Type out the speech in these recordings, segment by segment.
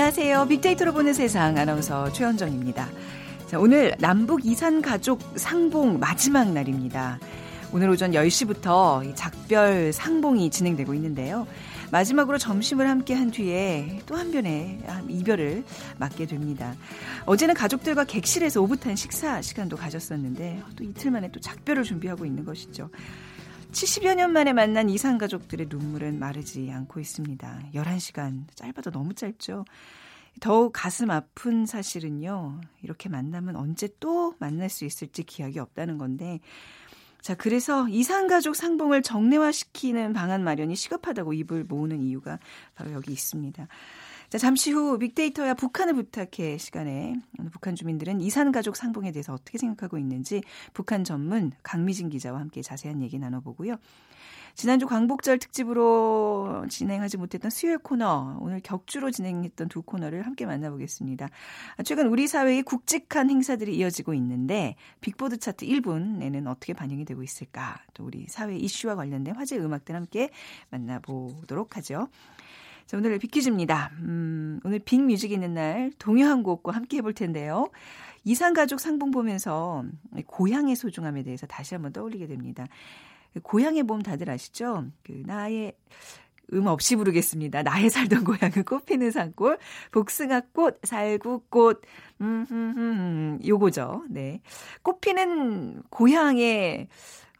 안녕하세요. 빅데이터로 보는 세상 아나운서 최현정입니다. 자, 오늘 남북 이산 가족 상봉 마지막 날입니다. 오늘 오전 10시부터 작별 상봉이 진행되고 있는데요. 마지막으로 점심을 함께 한 뒤에 또 한 변의 이별을 맞게 됩니다. 어제는 가족들과 객실에서 오붓한 식사 시간도 가졌었는데 또 이틀 만에 또 작별을 준비하고 있는 것이죠. 70여 년 만에 만난 이상 가족들의 눈물은 마르지 않고 있습니다. 11시간 짧아도 너무 짧죠. 더욱 가슴 아픈 사실은요. 이렇게 만나면 언제 또 만날 수 있을지 기약이 없다는 건데 자, 그래서 이상가족 상봉을 정례화시키는 방안 마련이 시급하다고 입을 모으는 이유가 바로 여기 있습니다. 자, 잠시 후 빅데이터야 북한을 부탁해 시간에 북한 주민들은 이산가족 상봉에 대해서 어떻게 생각하고 있는지 북한 전문 강미진 기자와 함께 자세한 얘기 나눠보고요. 지난주 광복절 특집으로 진행하지 못했던 수요일 코너, 오늘 격주로 진행했던 두 코너를 함께 만나보겠습니다. 최근 우리 사회의 굵직한 행사들이 이어지고 있는데 빅보드 차트 1분에는 어떻게 반영이 되고 있을까? 또 우리 사회 이슈와 관련된 화제 음악들 함께 만나보도록 하죠. 자, 오늘 빅퀴즈입니다. 음, 오늘 빅뮤직 있는 날 동요 한 곡과 함께 해볼 텐데요. 이산가족 상봉 보면서 고향의 소중함에 대해서 다시 한번 떠올리게 됩니다. 고향에 보면 다들 아시죠? 그 나의 음 없이 부르겠습니다. 나의 살던 고향은 꽃피는 산골, 복숭아꽃, 살구꽃, 음, 음, 음, 요거죠. 네. 꽃피는 고향에,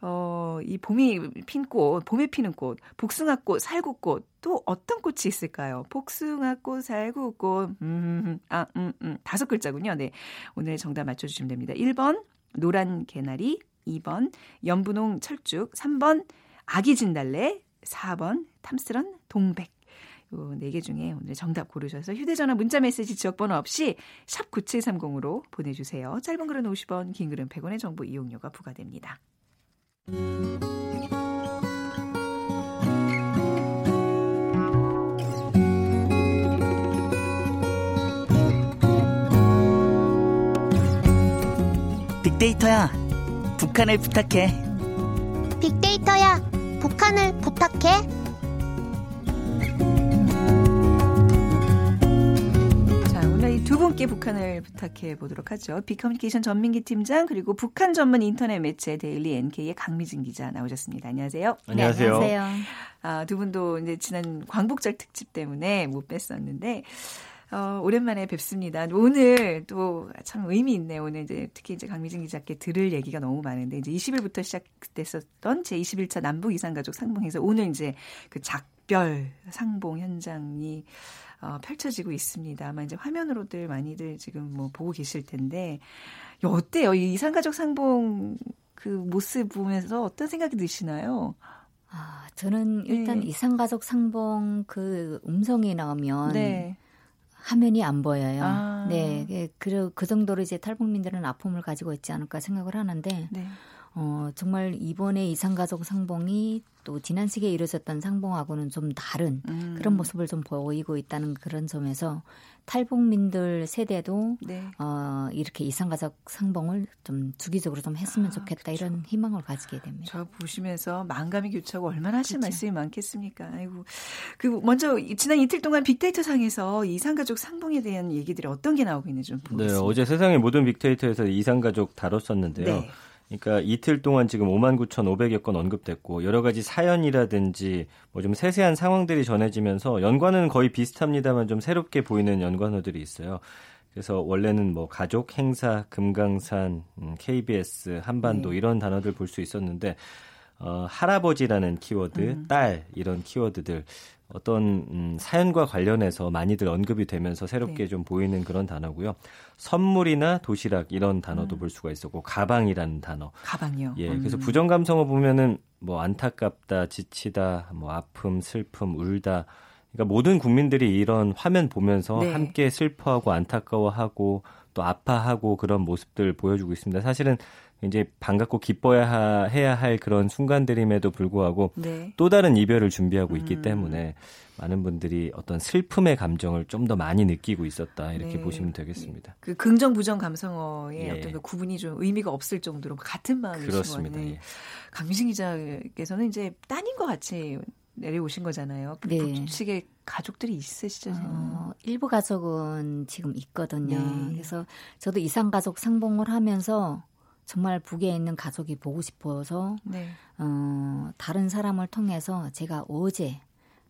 어, 이 봄이 핀 꽃, 봄에 피는 꽃, 복숭아꽃, 살구꽃, 또 어떤 꽃이 있을까요? 복숭아꽃, 살구꽃, 음, 아, 음, 음, 다섯 글자군요. 네. 오늘 정답 맞춰주시면 됩니다. 1번, 노란 개나리, 2번 연분홍 철쭉, 3번 아기 진달래, 4번 탐스런 동백. 요네개 중에 오늘 정답 고르셔서 휴대전화 문자메시지 지역번호 없이 샵 9730으로 보내주세요. 짧은 글은 50원, 긴 글은 100원의 정보 이용료가 부과됩니다. 빅데이터야 북한을 부탁해. 빅데이터야, 북한을 부탁해. 두 분께 북한을 부탁해 보도록 하죠. 빅커뮤니케이션 전민기 팀장 그리고 북한 전문 인터넷 매체 데일리 NK의 강미진 기자 나오셨습니다. 안녕하세요. 안녕하세요. 네, 안녕하세요. 아, 두 분도 이제 지난 광복절 특집 때문에 못 뵀었는데 어, 오랜만에 뵙습니다. 오늘 또 참 의미 있네요. 오늘 이제 특히 이제 강미진 기자께 들을 얘기가 너무 많은데 이제 20일부터 시작됐었던 제 21차 남북 이산가족 상봉에서 오늘 이제 그 작별 상봉 현장이 어, 펼쳐지고 있습니다. 아마 이제 화면으로들 많이들 지금 뭐 보고 계실 텐데 어때요? 이 이산가족 상봉 그 모습 보면서 어떤 생각이 드시나요? 아, 저는 일단 네. 이산가족 상봉 그 음성이 나오면 네. 화면이 안 보여요. 아. 네, 그, 그 정도로 이제 탈북민들은 아픔을 가지고 있지 않을까 생각을 하는데, 네. 어, 정말 이번에 이산가족 상봉이 또 지난 시기에 이루어졌던 상봉하고는 좀 다른 음. 그런 모습을 좀 보이고 있다는 그런 점에서 탈북민들 세대도 네. 어, 이렇게 이산가족 상봉을 좀 주기적으로 좀 했으면 아, 좋겠다 그렇죠. 이런 희망을 가지게 됩니다. 저 보시면서 만감이 교차고 얼마나 하실 그렇죠. 말씀이 많겠습니까? 아이고 그 먼저 지난 이틀 동안 빅데이터 상에서 이산가족 상봉에 대한 얘기들이 어떤 게 나오고 있는지 좀 보겠습니다. 네, 어제 세상의 모든 빅데이터에서 이산가족 다뤘었는데요. 네. 그러니까 이틀 동안 지금 5만 9,500여 건 언급됐고 여러 가지 사연이라든지 뭐 좀 세세한 상황들이 전해지면서 연관은 거의 비슷합니다만 좀 새롭게 보이는 연관어들이 있어요. 그래서 원래는 뭐 가족, 행사, 금강산, 음, KBS, 한반도 네. 이런 단어들 볼 수 있었는데 어, 할아버지라는 키워드, 음. 딸 이런 키워드들 어떤 음, 사연과 관련해서 많이들 언급이 되면서 새롭게 네. 좀 보이는 그런 단어고요. 선물이나 도시락 이런 단어도 음. 볼 수가 있었고 가방이라는 단어. 가방이요. 예. 그래서 음. 부정 감성어 보면은 뭐 안타깝다, 지치다, 뭐 아픔, 슬픔, 울다. 그러니까 모든 국민들이 이런 화면 보면서 네. 함께 슬퍼하고 안타까워하고 또 아파하고 그런 모습들 보여주고 있습니다. 사실은 이제 반갑고 기뻐야 하, 해야 할 그런 순간들임에도 불구하고 네. 또 다른 이별을 준비하고 있기 음. 때문에 많은 분들이 어떤 슬픔의 감정을 좀 더 많이 느끼고 있었다 이렇게 네. 보시면 되겠습니다. 그 긍정 부정 감성어의 예. 어떤 그 구분이 좀 의미가 없을 정도로 같은 마음이시죠. 그렇습니다. 네. 예. 강미신 기자께서는 이제 따님과 같이 내려오신 거잖아요. 네. 북측에 가족들이 있으시죠? 어, 일부 가족은 지금 있거든요. 네. 그래서 저도 이상 가족 상봉을 하면서 정말 북에 있는 가족이 보고 싶어서 네. 어, 다른 사람을 통해서 제가 어제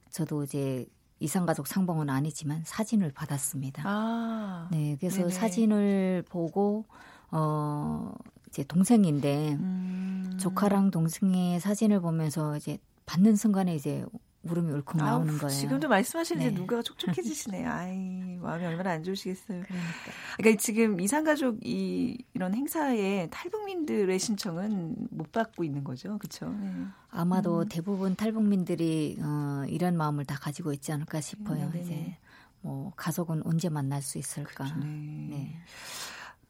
저도 이제 이상가족 상봉은 아니지만 사진을 받았습니다. 아, 네, 그래서 네네. 사진을 보고 어 이제 동생인데 음. 조카랑 동생의 사진을 보면서 이제 받는 순간에 이제 울음이 울컥 나오는 거예요. 지금도 말씀하시는데 네. 누가 촉촉해지시네요. 아이 마음이 얼마나 안 좋으시겠어요. 그러니까, 그러니까 지금 이상가족 이 이런 행사에 탈북민들의 신청은 못 받고 있는 거죠, 그렇죠? 네. 아마도 음. 대부분 탈북민들이 어, 이런 마음을 다 가지고 있지 않을까 싶어요. 네, 네 이제 네. 뭐 가족은 언제 만날 수 있을까. 그렇죠. 네. 네.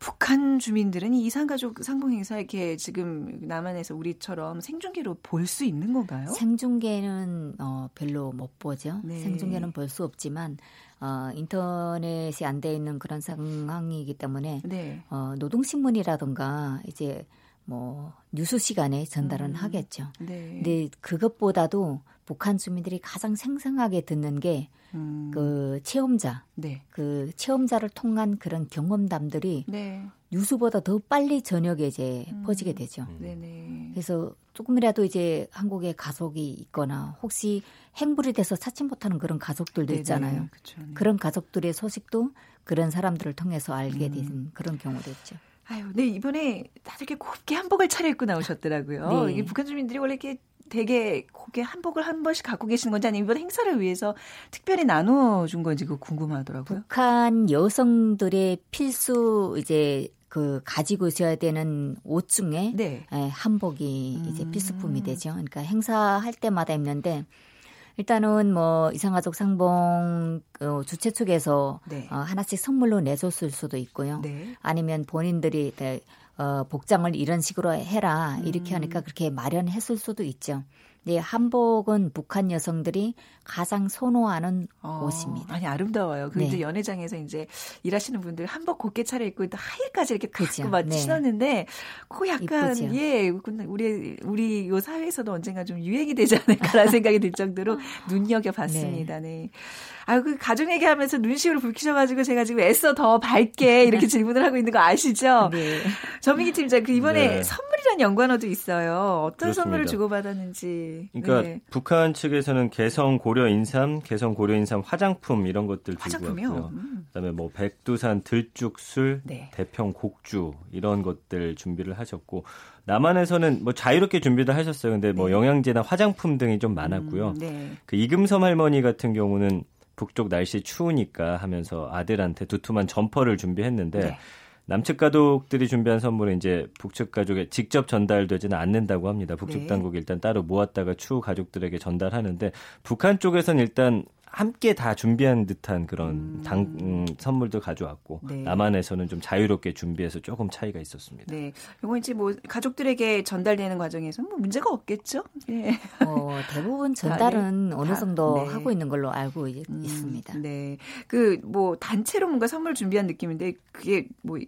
북한 주민들은 이 이산가족 상봉행사 이렇게 지금 남한에서 우리처럼 생중계로 볼 수 있는 건가요? 생중계는 어, 별로 못 보죠. 네. 생중계는 볼 수 없지만 어, 인터넷이 안 돼 있는 그런 상황이기 때문에 네. 어, 노동신문이라든가 이제 뭐 뉴스 시간에 전달은 음. 하겠죠. 네. 근데 그것보다도 북한 주민들이 가장 생생하게 듣는 게그 음. 체험자, 네. 그 체험자를 통한 그런 경험담들이 네. 뉴스보다 더 빨리 저녁에 이제 음. 퍼지게 되죠. 음. 네네. 그래서 조금이라도 이제 한국에 가족이 있거나 혹시 행불이 돼서 찾지 못하는 그런 가족들도. 있잖아요. 그쵸, 네. 그런 가족들의 소식도 그런 사람들을 통해서 알게 된 음. 그런 경우도 있죠. 아유, 네 이번에 다들 이렇게 곱게 한복을 차려입고 나오셨더라고요. 네. 이게 북한 주민들이 원래 이렇게 되게 곱게 한복을 한 번씩 갖고 계시는 건지 아니면 이번 행사를 위해서 특별히 나눠준 건지 그 궁금하더라고요. 북한 여성들의 필수 이제 그 가지고 있어야 되는 옷 중에 네. 예, 한복이 이제 음. 필수품이 되죠. 그러니까 행사할 때마다 입는데 일단은 뭐 이상가족 상봉 어, 주최 측에서 네. 어, 하나씩 선물로 내줬을 수도 있고요. 네. 아니면 본인들이 네, 어, 복장을 이런 식으로 해라 이렇게 하니까 음. 그렇게 마련했을 수도 있죠. 네, 한복은 북한 여성들이 가장 선호하는 어, 옷입니다. 아니 아름다워요. 그 네. 이제 연회장에서 이제 일하시는 분들 한복 곱게 차려입고 또 하일까지 이렇게 그죠. 막 네. 신었는데 그 약간 이쁘죠. 예, 우리 우리 요 사회에서도 언젠가 좀 유행이 되지 않을까라는 생각이 들 정도로 눈여겨 봤습니다. 네. 네. 아유, 그 가족 얘기하면서 눈시울을 붉히셔가지고 제가 지금 애써 더 밝게 이렇게 질문을 하고 있는 거 아시죠? 네. 전민기 팀장, 그 이번에 네. 선물이란 연관어도 있어요. 어떤 그렇습니다. 선물을 주고받았는지. 그러니까 네. 북한 측에서는 개성 고려 인삼, 개성 고려 인삼 화장품 이런 것들 주고받고요. 음. 그다음에 뭐 백두산 들쭉술, 네. 대평 곡주 이런 것들 준비를 하셨고 남한에서는 뭐 자유롭게 준비도 하셨어요. 근데 뭐 네. 영양제나 화장품 등이 좀 많았고요. 음, 네. 그 이금섬 할머니 같은 경우는 북쪽 날씨 추우니까 하면서 아들한테 두툼한 점퍼를 준비했는데 네. 남측 가족들이 준비한 선물은 이제 북측 가족에 직접 전달되지는 않는다고 합니다. 북측 네. 당국이 일단 따로 모았다가 추후 가족들에게 전달하는데 북한 쪽에서는 일단 함께 다 준비한 듯한 그런 음. 당 음, 선물도 가져왔고 네. 남한에서는 좀 자유롭게 준비해서 조금 차이가 있었습니다. 네, 이건 이제 뭐 가족들에게 전달되는 과정에서 뭐 문제가 없겠죠. 예. 어, 대부분 전달은 네. 어느 정도 네. 하고 있는 걸로 알고 음, 있습니다. 네, 그 뭐 단체로 뭔가 선물 준비한 느낌인데 그게 뭐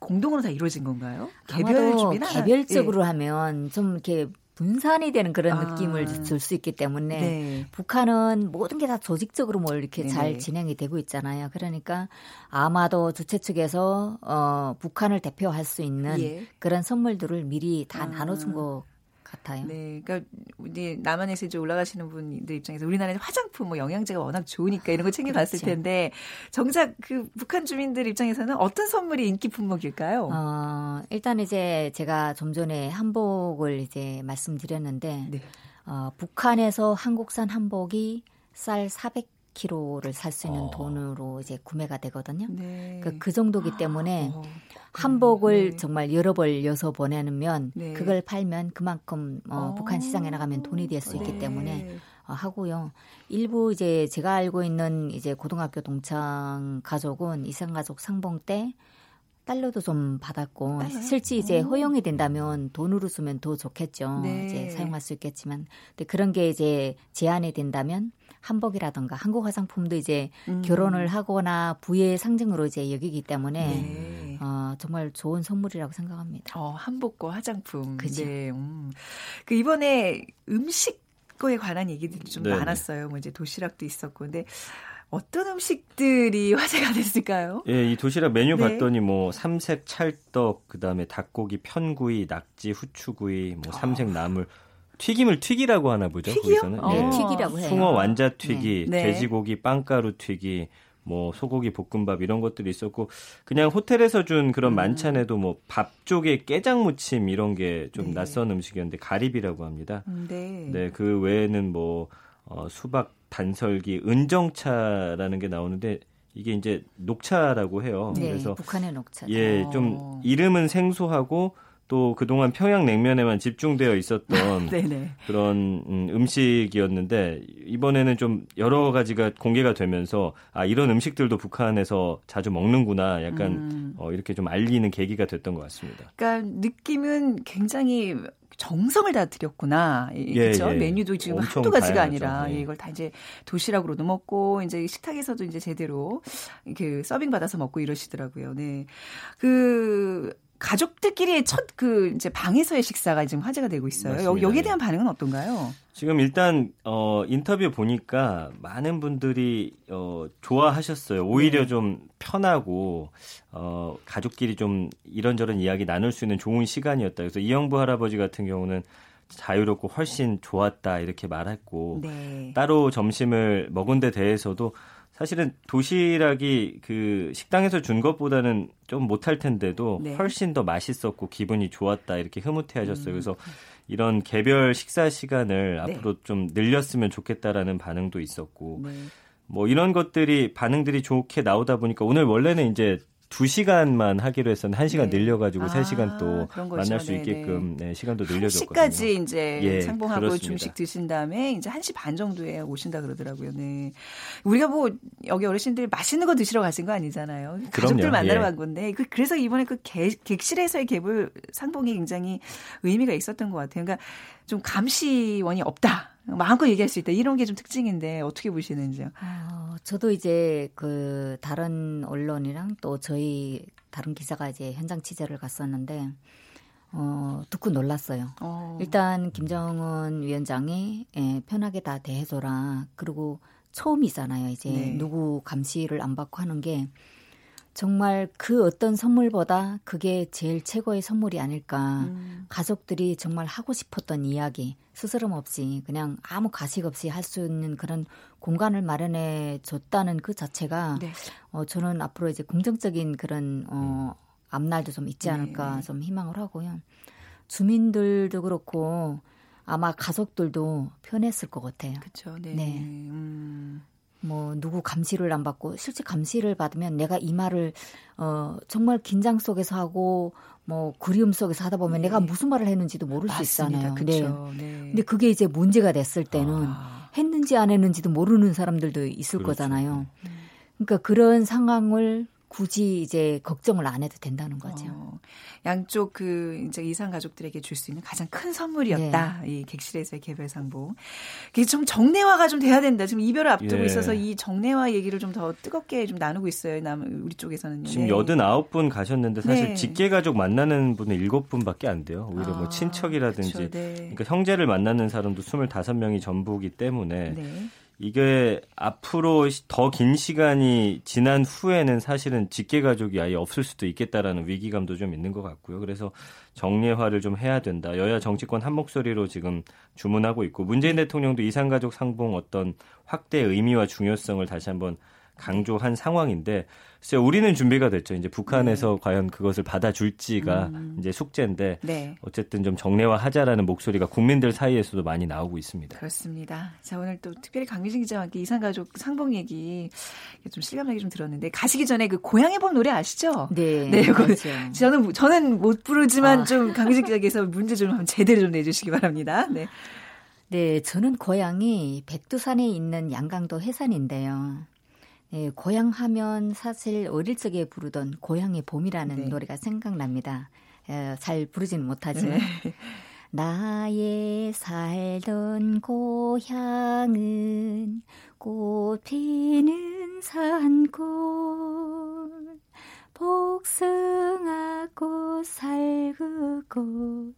공동으로 다 이루어진 건가요? 개별 준비나 개별적으로 예. 하면 좀 이렇게 분산이 되는 그런 아. 느낌을 줄 수 있기 때문에 네. 북한은 모든 게 다 조직적으로 뭘 이렇게 네네. 잘 진행이 되고 있잖아요. 그러니까 아마도 주최 측에서 어 북한을 대표할 수 있는 예. 그런 선물들을 미리 다 아. 나눠준 거 같아요. 네, 그러니까 우리 남한에서 이제 올라가시는 분들 입장에서 우리나라는 화장품, 뭐 영양제가 워낙 좋으니까 이런 거 챙겨봤을 그렇죠. 텐데 정작 그 북한 주민들 입장에서는 어떤 선물이 인기 품목일까요? 어, 일단 이제 제가 좀 전에 한복을 이제 말씀드렸는데 네. 어, 북한에서 한국산 한복이 쌀 400. 키로를 살 수 있는 어. 돈으로 이제 구매가 되거든요. 네. 그러니까 그 정도기 때문에 어. 한복을 네. 정말 여러 벌 여서 보내면 네. 그걸 팔면 그만큼 어, 어, 북한 시장에 나가면 돈이 될 수 있기 네. 때문에 어, 하고요. 일부 이제 제가 알고 있는 이제 고등학교 동창 가족은 이상 가족 상봉 때 달러도 좀 받았고 달러요? 실제 이제 허용이 된다면 돈으로 쓰면 더 좋겠죠. 네. 이제 사용할 수 있겠지만 근데 그런 게 이제 제한이 된다면 한복이라던가 한국 화장품도 이제 음. 결혼을 하거나 부의 상징으로 이제 여기기 때문에 네. 어, 정말 좋은 선물이라고 생각합니다. 어, 한복과 화장품. 그죠. 네. 음. 그 이번에 음식 거에 관한 얘기들이 좀 네. 많았어요. 뭐 이제 도시락도 있었고. 근데 어떤 음식들이 화제가 됐을까요? 예, 이 도시락 메뉴 네. 봤더니 뭐 삼색 찰떡, 그다음에 닭고기 편구이, 낙지 후추구이, 뭐 삼색 나물 튀김을 튀기라고 하나 보죠. 튀기요? 거기서는. 어, 네. 튀기라고 해요. 숭어 완자 튀기, 네. 네. 돼지고기 빵가루 튀기, 뭐 소고기 볶음밥 이런 것들이 있었고 그냥 호텔에서 준 그런 음. 만찬에도 뭐 밥 쪽에 깨장 무침 이런 게좀 네. 낯선 음식이었는데 가리비라고 합니다. 음, 네. 네, 그 외에는 뭐 어, 수박 단설기 은정차라는 게 나오는데 이게 이제 녹차라고 해요. 네, 그래서 북한의 녹차. 예, 좀 이름은 생소하고 또 그동안 평양냉면에만 집중되어 있었던 그런 음, 식이었는데 이번에는 좀 여러 가지가 공개가 되면서 아 이런 음식들도 북한에서 자주 먹는구나 약간 음. 어, 이렇게 좀 알리는 계기가 됐던 것 같습니다. 그러니까 느낌은 굉장히 정성을 다 들였구나. 예, 그렇죠? 예. 메뉴도 지금 한두 가지가 다양하죠. 아니라 예. 이걸 다 이제 도시락으로도 먹고 이제 식탁에서도 이제 제대로 그 서빙 받아서 먹고 이러시더라고요. 네. 그 가족들끼리 첫그 이제 방에서의 식사가 지금 화제가 되고 있어요. 맞습니다. 여기에 대한 반응은 어떤가요? 지금 일단 어 인터뷰 보니까 많은 분들이 어 좋아하셨어요. 오히려 네. 좀 편하고 어 가족끼리 좀 이런저런 이야기 나눌 수 있는 좋은 시간이었다. 그래서 이영부 할아버지 같은 경우는 자유롭고 훨씬 좋았다 이렇게 말했고 네. 따로 점심을 먹은 데 대해서도 사실은 도시락이 그 식당에서 준 것보다는 좀 못할 텐데도 네. 훨씬 더 맛있었고 기분이 좋았다 이렇게 흐뭇해 하셨어요. 음. 그래서 이런 개별 식사 시간을 네. 앞으로 좀 늘렸으면 좋겠다라는 반응도 있었고 네. 뭐 이런 것들이 반응들이 좋게 나오다 보니까 오늘 원래는 이제 2시간만 하기로 했었는데 1시간 네. 늘려가지고 아, 3시간 또 만날 수 있게끔 네, 시간도 늘려줬거든요. 1시까지 이제 예, 상봉하고 그렇습니다. 중식 드신 다음에 이제 1시 반 정도에 오신다 그러더라고요. 네. 우리가 뭐 여기 어르신들 맛있는 거 드시러 가신 거 아니잖아요. 가족들 그럼요. 만나러 예. 간 건데 그, 그래서 이번에 그 개, 객실에서의 개불 상봉이 굉장히 의미가 있었던 것 같아요. 그러니까 좀 감시원이 없다. 마음껏 얘기할 수 있다. 이런 게 좀 특징인데 어떻게 보시는지요? 어, 저도 이제 그 다른 언론이랑 또 저희 다른 기자가 이제 현장 취재를 갔었는데 어, 듣고 놀랐어요. 어. 일단 김정은 위원장이 예, 편하게 다 대해줘라. 그리고 처음이잖아요. 이제 네. 누구 감시를 안 받고 하는 게 정말 그 어떤 선물보다 그게 제일 최고의 선물이 아닐까. 음. 가족들이 정말 하고 싶었던 이야기, 스스럼 없이 그냥 아무 가식 없이 할 수 있는 그런 공간을 마련해 줬다는 그 자체가 네. 어, 저는 앞으로 이제 긍정적인 그런 어, 앞날도 좀 있지 않을까 네. 좀 희망을 하고요. 주민들도 그렇고 아마 가족들도 편했을 것 같아요. 그렇죠. 네. 네. 음. 뭐 누구 감시를 안 받고 실제 감시를 받으면 내가 이 말을 어 정말 긴장 속에서 하고 뭐 그리움 속에서 하다 보면 네. 내가 무슨 말을 했는지도 모를 맞습니다. 수 있잖아요. 그쵸. 네. 네. 근데 그게 이제 문제가 됐을 때는 아. 했는지 안 했는지도 모르는 사람들도 있을 그렇죠. 거잖아요. 네. 그러니까 그런 상황을 굳이 이제 걱정을 안 해도 된다는 거죠. 어, 양쪽 그 이제 이상 가족들에게 줄 수 있는 가장 큰 선물이었다. 네. 이 객실에서의 개별 상봉. 이게 좀 정례화가 좀 돼야 된다. 지금 이별을 앞두고 예. 있어서 이 정례화 얘기를 좀 더 뜨겁게 좀 나누고 있어요. 남 우리 쪽에서는 지금 네. 89분 가셨는데 사실 네. 직계 가족 만나는 분은 7분밖에 안 돼요. 오히려 뭐 아, 뭐 친척이라든지 그렇죠. 네. 그러니까 형제를 만나는 사람도 25명이 전부기 때문에 네. 이게 앞으로 더 긴 시간이 지난 후에는 사실은 직계 가족이 아예 없을 수도 있겠다라는 위기감도 좀 있는 것 같고요. 그래서 정례화를 좀 해야 된다. 여야 정치권 한 목소리로 지금 주문하고 있고 문재인 대통령도 이산 가족 상봉 어떤 확대 의미와 중요성을 다시 한번 강조한 상황인데 글쎄 우리는 준비가 됐죠. 이제 북한에서 네. 과연 그것을 받아줄지가 음. 이제 숙제인데 네. 어쨌든 좀 정례화하자라는 목소리가 국민들 사이에서도 많이 나오고 있습니다. 그렇습니다. 자 오늘 또 특별히 강민식 기자와 함께 이산가족 상봉 얘기 좀 실감나게 좀 들었는데 가시기 전에 그 고향의 봄 노래 아시죠? 네. 네. 그렇죠. 저는 저는 못 부르지만 아. 좀 강민식 기자께서 문제 좀 한번 제대로 좀 내주시기 바랍니다. 네. 네, 저는 고향이 백두산에 있는 양강도 해산인데요. 네, 고향 하면 사실 어릴 적에 부르던 고향의 봄이라는 네. 노래가 생각납니다. 에, 잘 부르지는 못하지만. 네. 나의 살던 고향은 꽃 피는 산골 복숭아꽃 살구꽃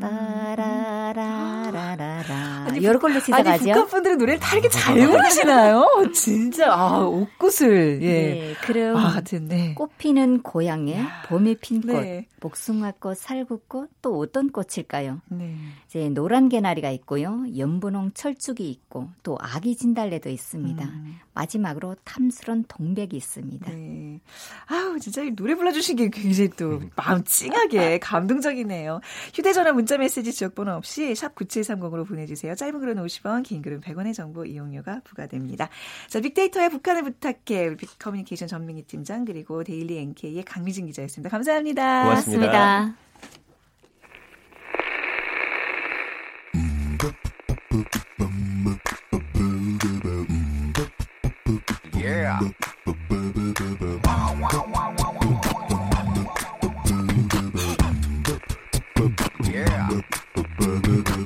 따라라라라라. 아니, 여러 걸로 시작하죠. 아니, 북한 분들은 노래를 다 이렇게 잘 부르시나요? 진짜 아, 옷꽃을 예. 네, 그럼 아, 네. 꽃피는 고향에 봄에 핀 꽃, 네. 복숭아꽃, 살구꽃 또 어떤 꽃일까요? 네. 이제 노란 개나리가 있고요. 연분홍 철쭉이 있고 또 아기 진달래도 있습니다. 음. 마지막으로 탐스런 동백이 있습니다. 네. 아우 진짜 노래 불러주신 게 굉장히 또 마음 찡하게 감동적이네요. 휴대전화 문자 메시지 지역번호 없이 샵 9730으로 보내주세요. 짧은 글은 50원, 긴 글은 100원의 정보 이용료가 부과됩니다. 자 빅데이터의 북한을 부탁해 우리 빅커뮤니케이션 전민기 팀장 그리고 데일리 NK의 강미진 기자였습니다. 감사합니다. 고맙습니다. 고맙습니다.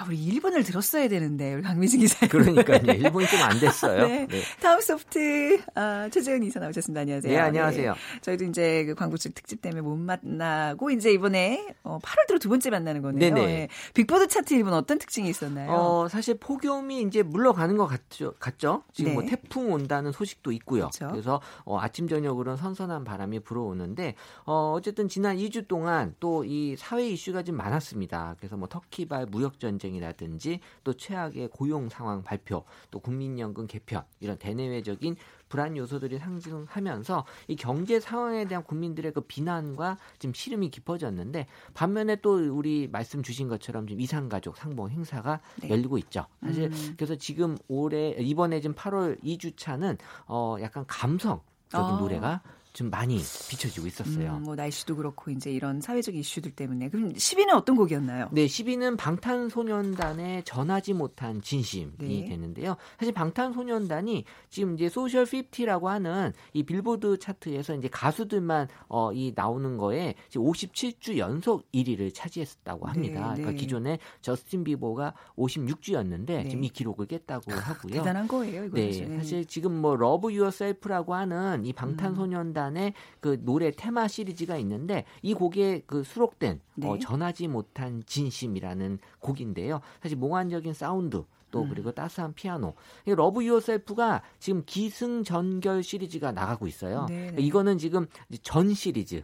아, 우리 1분을 들었어야 되는데, 우리 강미진 기자. 그러니까 이제 1분이 좀 안 됐어요. 네. 네. 다음 소프트, 아, 최재원 이사 나오셨습니다. 안녕하세요. 네, 안녕하세요. 네. 저희도 이제 그 광복절 특집 때문에 못 만나고, 이제 이번에, 어, 8월 들어 두 번째 만나는 거네요. 네네. 네. 빅보드 차트 1분 어떤 특징이 있었나요? 어, 사실 폭염이 이제 물러가는 것 같죠. 같죠? 지금 뭐 네. 뭐 태풍 온다는 소식도 있고요. 그렇죠. 그래서 어, 아침, 저녁으로는 선선한 바람이 불어오는데, 어, 어쨌든 지난 2주 동안 또 이 사회 이슈가 좀 많았습니다. 그래서 뭐 터키발 무역전쟁 전쟁이라든지 또 최악의 고용 상황 발표, 또 국민연금 개편 이런 대내외적인 불안 요소들이 상승하면서 이 경제 상황에 대한 국민들의 그 비난과 지금 시름이 깊어졌는데 반면에 또 우리 말씀 주신 것처럼 지금 이산가족 상봉 행사가 네. 열리고 있죠. 사실 음. 그래서 지금 올해 이번에 지금 8월 2주차는 어 약간 감성 적인 어. 노래가 좀 많이 비춰지고 있었어요. 음, 뭐 날씨도 그렇고 이제 이런 사회적 이슈들 때문에 그럼 10위는 어떤 곡이었나요? 네, 10위는 방탄소년단의 전하지 못한 진심이 네. 되는데요. 사실 방탄소년단이 지금 이제 소셜 50라고 하는 이 빌보드 차트에서 이제 가수들만 어, 이 나오는 거에 57주 연속 1위를 차지했다고 합니다. 네, 그러니까 네. 기존에 저스틴 비버가 56주였는데 지금 이 기록을 깼다고 하고요. 대단한 거예요, 이거 네, 사실 지금 뭐 Love Yourself라고 하는 이 방탄소년단 음. 음악단의 그 노래 테마 시리즈가 있는데 이 곡에 그 수록된 네. 어, 전하지 못한 진심이라는 곡인데요. 사실 몽환적인 사운드 또 음. 그리고 따스한 피아노. Love Yourself가 지금 기승전결 시리즈가 나가고 있어요. 네네. 네. 이거는 지금 전 시리즈.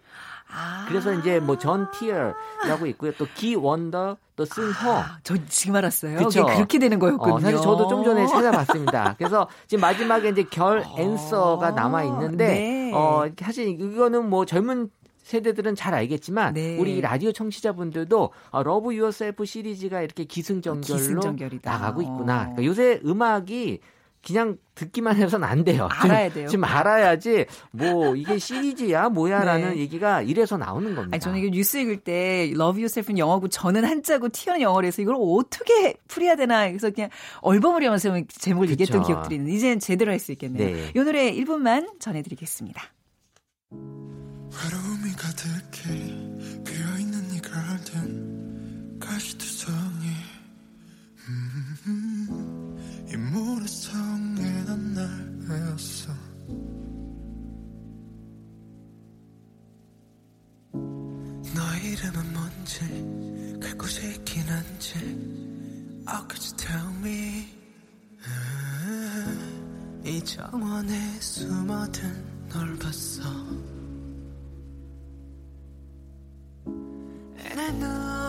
아~ 그래서 이제 뭐 전 Tear라고 있고요. 또 기 Wonder, 또 승 Her. 아, 저 지금 알았어요. 그쵸? 그렇게 되는 거였군요. 어, 사실 저도 좀 전에 찾아봤습니다. 그래서 지금 마지막에 이제 결 Answer가 남아 있는데 네. 어 사실 이거는 뭐 젊은 세대들은 잘 알겠지만 네. 우리 라디오 청취자분들도 어, Love Yourself 시리즈가 이렇게 기승전결로 기승전결이다. 나가고 있구나. 그러니까 요새 음악이 그냥 듣기만 해서는 안 돼요. 알아야 지금, 돼요. 지금 알아야지 뭐 이게 시리즈야 뭐야라는 네. 얘기가 이래서 나오는 겁니다. 아니, 저는 이게 뉴스 읽을 때 Love Yourself는 영어고 저는 한자고 Tear는 영어로 해서 이걸 어떻게 풀어야 되나 그래서 그냥 얼버무리면서 제목을 그쵸. 얘기했던 기억들이 있는데 이제는 제대로 할 수 있겠네요. 네. 이 노래 1분만 전해드리겠습니다. 외로움이 가득해 비어있는 이 가든 가시투성이. 음, 이 모래성에 난날 외웠어. 너 이름은 뭔지 갈 곳이 있긴 한지. Oh could you tell me? 음, 이 정원에 숨어든 널 봤어 진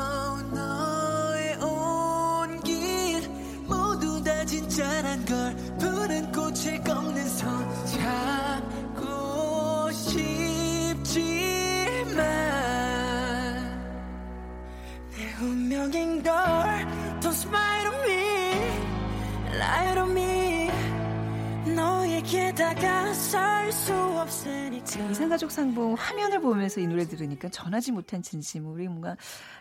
이상가족 상봉 화면을 보면서 이 노래 들으니까 전하지 못한 진심. 우리 뭔가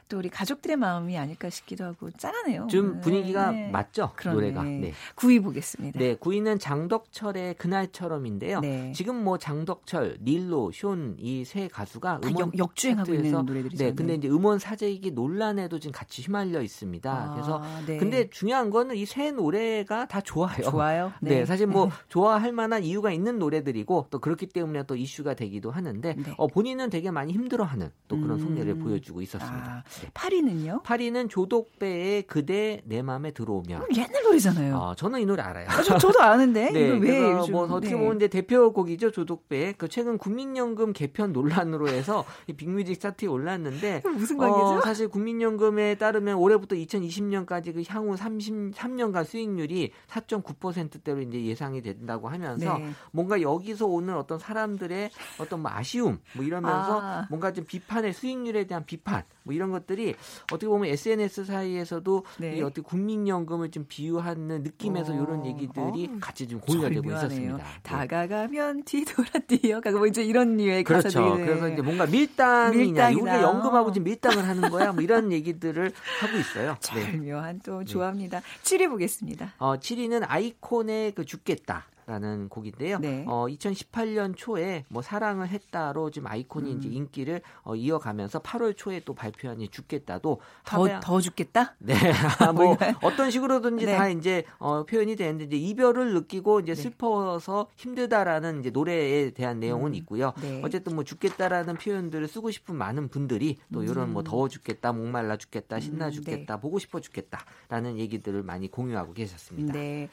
또 우리 가족들의 마음이 아닐까 싶기도 하고 짠하네요. 좀 분위기가 네. 맞죠? 그러네. 노래가. 네. 9위 보겠습니다. 네, 9위는 장덕철의 그날처럼인데요. 네. 지금 뭐 장덕철, 닐로, 쇼이세 가수가 음원 역, 주행하고 있는 노래들이죠. 네, 근데 이제 음원 사재기 논란에도 지금 같이 휘말려 있습니다. 아, 그래서 네. 근데 중요한 거는 이 세 노래가 다 좋아요. 좋아요. 네, 네 사실 뭐 좋아할 만한 이유가 있는 노래들이고 또 그렇기 때문에 또 이슈가 되기도 하는데 네. 어, 본인은 되게 많이 힘들어하는 또 그런 음. 속내를 보여주고 있었습니다. 아, 네. 파리는요? 파리는 조독배의 그대 내 맘에 들어오면 옛날 노래잖아요. 어, 저는 이 노래 알아요. 아, 저, 도 아는데 네, 왜 요즘, 뭐 어떻게 네. 보면 이제 대표곡이죠 조독배. 그 최근 국민연금 개편 논란으로 해서 이 빅뮤직 차트에 올랐는데 무슨 관계죠? 어, 사실 국민연금에 따르면 올해부터 2020년까지 그 향후 33년간 수익률이 4.9%대로 이제 예상이 된다고 하면서 네. 뭔가 여기서 오는 어떤 사람들의 어떤 뭐 아쉬움 뭐 이러면서 아. 뭔가 좀 비판의 수익률에 대한 비판 뭐 이런 것 들이 어떻게 보면 SNS 사이에서도 네. 이 어떻게 국민연금을 좀 비유하는 느낌에서 어. 이런 얘기들이 어. 같이 좀 공유가 되고 있었습니다. 네. 다가가면 뒤돌아 뛰어가고 뭐 이제 이런 류의 그렇죠. 가사들이 그래서 이제 뭔가 밀당이냐, 우리가 연금하고 지금 밀당을 하는 거야, 뭐 이런 얘기들을 하고 있어요. 절묘한 또 네. 좋아합니다. 7위 보겠습니다. 어, 7위는 아이콘의 그 죽겠다. 라는 곡인데요. 네. 어, 2018년 초에 뭐 사랑을 했다로 지금 아이콘이 음. 이제 인기를 어, 이어가면서 8월 초에 또 발표한 이 죽겠다도 더더 죽겠다? 네. 뭐 어떤 식으로든지 네. 다 이제 어, 표현이 되는데 이제 이별을 느끼고 이제 네. 슬퍼서 힘들다라는 이제 노래에 대한 내용은 음. 있고요. 네. 어쨌든 뭐 죽겠다라는 표현들을 쓰고 싶은 많은 분들이 또 이런 뭐 음. 더워 죽겠다, 목말라 죽겠다, 신나 음, 네. 죽겠다, 보고 싶어 죽겠다라는 얘기들을 많이 공유하고 계셨습니다. 네.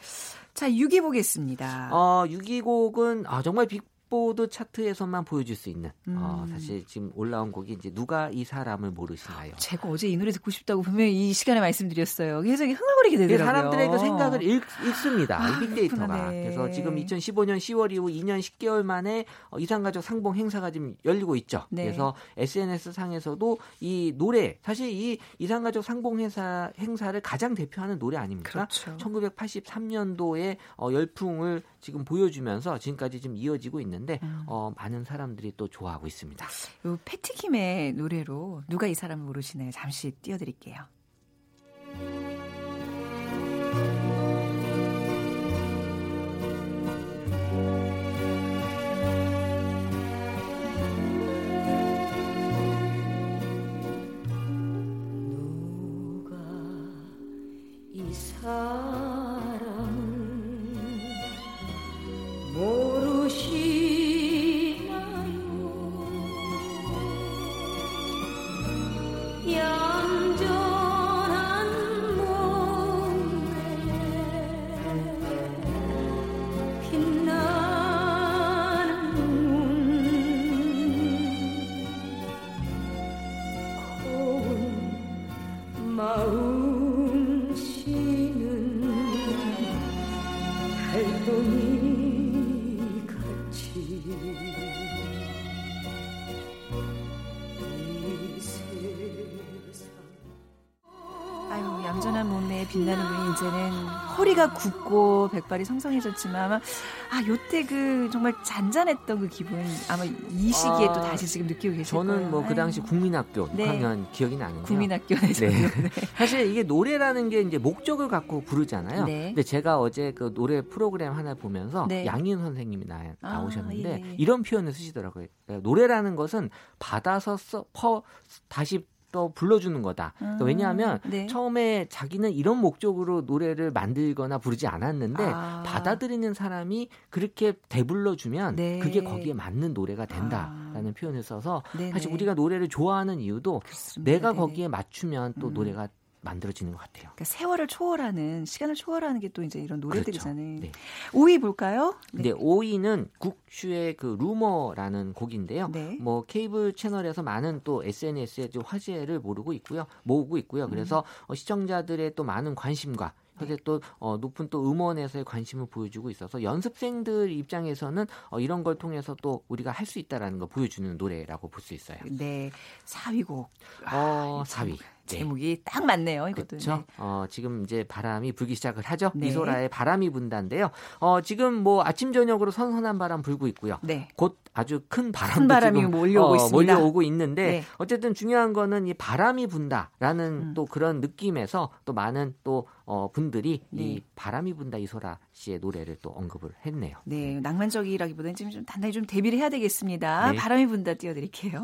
자, 6위 보겠습니다. 어, 6위 곡은 아, 정말 빅 빅보드 차트에서만 보여줄 수 있는 어, 음. 어, 사실 지금 올라온 곡이 이제 누가 이 사람을 모르시나요? 제가 어제 이 노래 듣고 싶다고 분명히 이 시간에 말씀드렸어요. 계속 흥얼거리게 되더라고요. 사람들의 그 생각을 읽, 습니다 아, 빅데이터가. 네. 그래서 지금 2015년 10월 이후 2년 10개월 만에 어, 이상가족 상봉 행사가 지금 열리고 있죠. 네. 그래서 SNS 상에서도 이 노래 사실 이 이상가족 상봉 행사 행사를 가장 대표하는 노래 아닙니까? 그렇죠. 1983년도에 어, 열풍을 지금 보여주면서 지금까지 지금 이어지고 있는 데 음. 어, 많은 사람들이 또 좋아하고 있습니다. 요 패티킴의 노래로 누가 이 사람을 모르시나요? 잠시 띄워드릴게요. 빛나는 분이 이제는 허리가 굽고 백발이 성성해졌지만 아마 아 요때 그 정말 잔잔했던 그 기분 아마 이 시기에 아, 또 다시 지금 느끼고 계실 저는 거예요. 뭐그 당시 국민학교 네. 6학년 기억이 나는데요. 국민학교에서 네. 네. 사실 이게 노래라는 게 이제 목적을 갖고 부르잖아요. 네. 근데 제가 어제 그 노래 프로그램 하나 보면서 네. 양희은 선생님이 나, 나오셨는데 아, 예. 이런 표현을 쓰시더라고요. 그러니까 노래라는 것은 받아서 써, 퍼 다시 또 불러주는 거다. 그러니까 음, 왜냐하면 네. 처음에 자기는 이런 목적으로 노래를 만들거나 부르지 않았는데 아. 받아들이는 사람이 그렇게 대불러주면 네. 그게 거기에 맞는 노래가 된다라는 아. 표현을 써서 네네. 사실 우리가 노래를 좋아하는 이유도 그렇습니다. 내가. 거기에 맞추면 또 음. 노래가 만들어지는 것 같아요. 그러니까 세월을 초월하는 시간을 초월하는 게 또 이제 이런 노래들이잖아요. 그렇죠. 네. 5위 볼까요? 네. 네, 5위는 국슈의 그 루머라는 곡인데요. 네. 뭐 케이블 채널에서 많은 또 SNS에 좀 화제를 모르고 있고요. 모으고 있고요. 그래서 음. 어, 시청자들의 또 많은 관심과 현재 또 어, 높은 또 음원에서의 관심을 보여주고 있어서 연습생들 입장에서는 어, 이런 걸 통해서 또 우리가 할 수 있다라는 걸 보여주는 노래라고 볼 수 있어요. 네, 4위 곡. 어, 4위. 네. 제목이 딱 맞네요. 이것도. 그렇죠. 네. 어, 지금 이제 바람이 불기 시작을 하죠. 네. 미소라의 바람이 분다인데요. 어, 지금 뭐 아침 저녁으로 선선한 바람 불고 있고요. 네. 곧 아주 큰 바람도 큰 바람이 지금 몰려오고 어, 있습니다. 몰려오고 있는데 네. 어쨌든 중요한 거는 이 바람이 분다라는 음. 또 그런 느낌에서 또 많은 또 어, 분들이 네. 이 바람이 분다 이소라 씨의 노래를 또 언급을 했네요. 네, 낭만적이라기보다는 지금 좀 단단히 좀 대비를 해야 되겠습니다. 네. 바람이 분다 띄워드릴게요.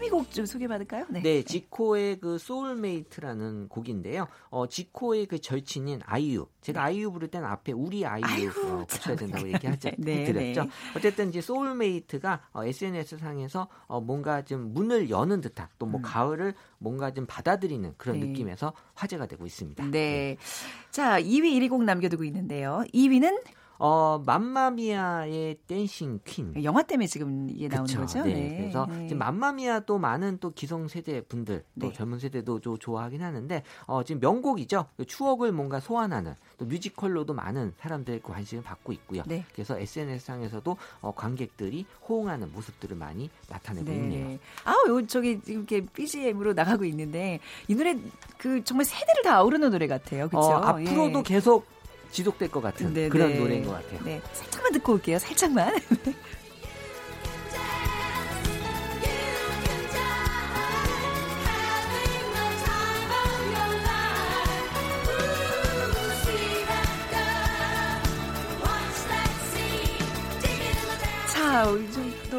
3위 곡 좀 소개받을까요? 네. 네, 지코의 그 Soulmate라는 곡인데요. 어, 지코의 그 절친인 아이유. 제가 네. 아이유 부를 때는 앞에 우리 아이유 어, 붙여야 된다고 얘기하죠. 네, 드렸죠. 네. 어쨌든 이제 Soulmate가 어, SNS 상에서 어, 뭔가 좀 문을 여는 듯한 또뭐 음. 가을을 뭔가 좀 받아들이는 그런 네. 느낌에서 화제가 되고 있습니다. 네. 네. 자, 2위, 1위 곡 남겨두고 있는데요. 2위는 어, 맘마미아의 Dancing Queen. 영화 때문에 지금 이게 나오는 그쵸, 거죠? 네. 네. 그래서 네. 지금 맘마미아 또 많은 또 기성 세대 분들, 또 네. 젊은 세대도 좀 좋아하긴 하는데, 어, 지금 명곡이죠. 그 추억을 뭔가 소환하는 또 뮤지컬로도 많은 사람들의 관심을 받고 있고요. 네. 그래서 SNS상에서도 어, 관객들이 호응하는 모습들을 많이 나타내고 네. 있네요. 아, 요 저기 지금 이렇게 BGM으로 나가고 있는데 이 노래 그 정말 세대를 다 아우르는 노래 같아요. 그렇죠? 어, 앞으로도 예. 계속 지속될 것 같은 네, 그런 네. 노래인 것 같아요. 네, 살짝만 듣고 올게요. 살짝만.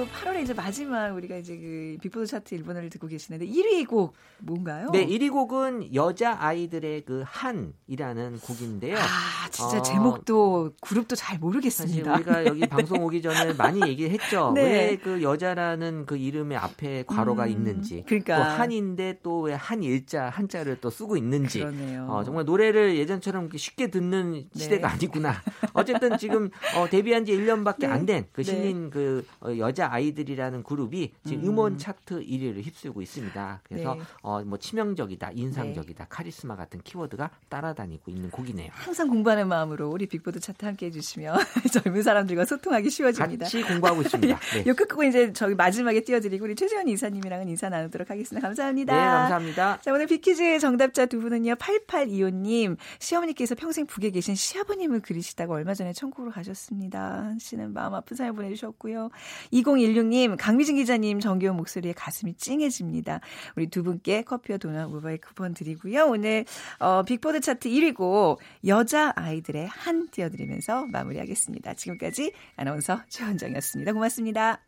자, 좀또 8월에 이제 마지막 우리가 이제 그 빅보드 차트 일본어를 듣고 계시는데 1위 곡 뭔가요? 네, 1위 곡은 여자 아이들의 그 한이라는 곡인데요. 아, 진짜 어, 제목도 그룹도 잘 모르겠습니다. 사실 우리가 여기 방송 오기 전에 많이 얘기했죠. 네. 왜그 여자라는 그 이름의 앞에 괄호가 음, 있는지. 그러니까 또 한인데 또 왜 한 일자 한자를 또 쓰고 있는지. 그러네요. 어, 정말 노래를 예전처럼 쉽게 듣는 네. 시대가 아니구나. 어쨌든 지금 어, 데뷔한 지 1년밖에 네. 안된 그 신인 그그 여자 아이들이라는 그룹이 지금 음. 원 차트 1위를 휩쓸고 있습니다. 그래서 네. 어, 뭐 치명적이다, 인상적이다, 네. 카리스마 같은 키워드가 따라다니고 있는 곡이네요. 항상 공부하는 마음으로 우리 빅보드 차트 함께 해주시면 젊은 사람들과 소통하기 쉬워집니다. 같이 공부하고 있습니다. 네. 요 끝곡은 이제 저희 마지막에 띄워드리고 우리 최재원 이사님이랑은 인사 나누도록 하겠습니다. 감사합니다. 네, 감사합니다. 자, 오늘 빅퀴즈의 정답자 두 분은요. 8825님, 시어머니께서 평생 북에 계신 시아버님을 그리시다가 얼마 전에 천국으로 가셨습니다. 씨는 마음 아픈 사연 보내주셨고요. 주 셨고요. 2016님, 강미진 기자님 정겨운 목소리에 가슴이 찡해집니다. 우리 두 분께 커피와 도넛 모바일 쿠폰 드리고요. 오늘 어, 빅보드 차트 1위고 여자 아이들의 한 띄워드리면서 마무리하겠습니다. 지금까지 아나운서 최원정이었습니다. 고맙습니다.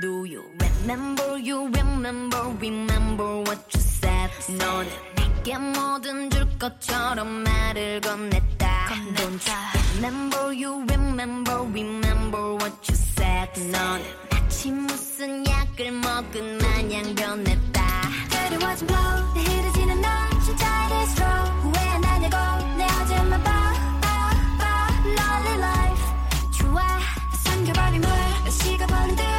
Do you remember, you remember, remember what you said? 너는 내게 뭐든 줄 것처럼 말을 건넸다. You Remember you remember remember what you said. 넌 마침 무슨 약을 먹은 마냥 변했다. Dirty was blow 내 흐르지는 너 진짜 it is wrong 후회 안 하냐고 내 아줌마 봐봐봐. Lonely life. 좋아 삼겨버린 물 식어버린 듯.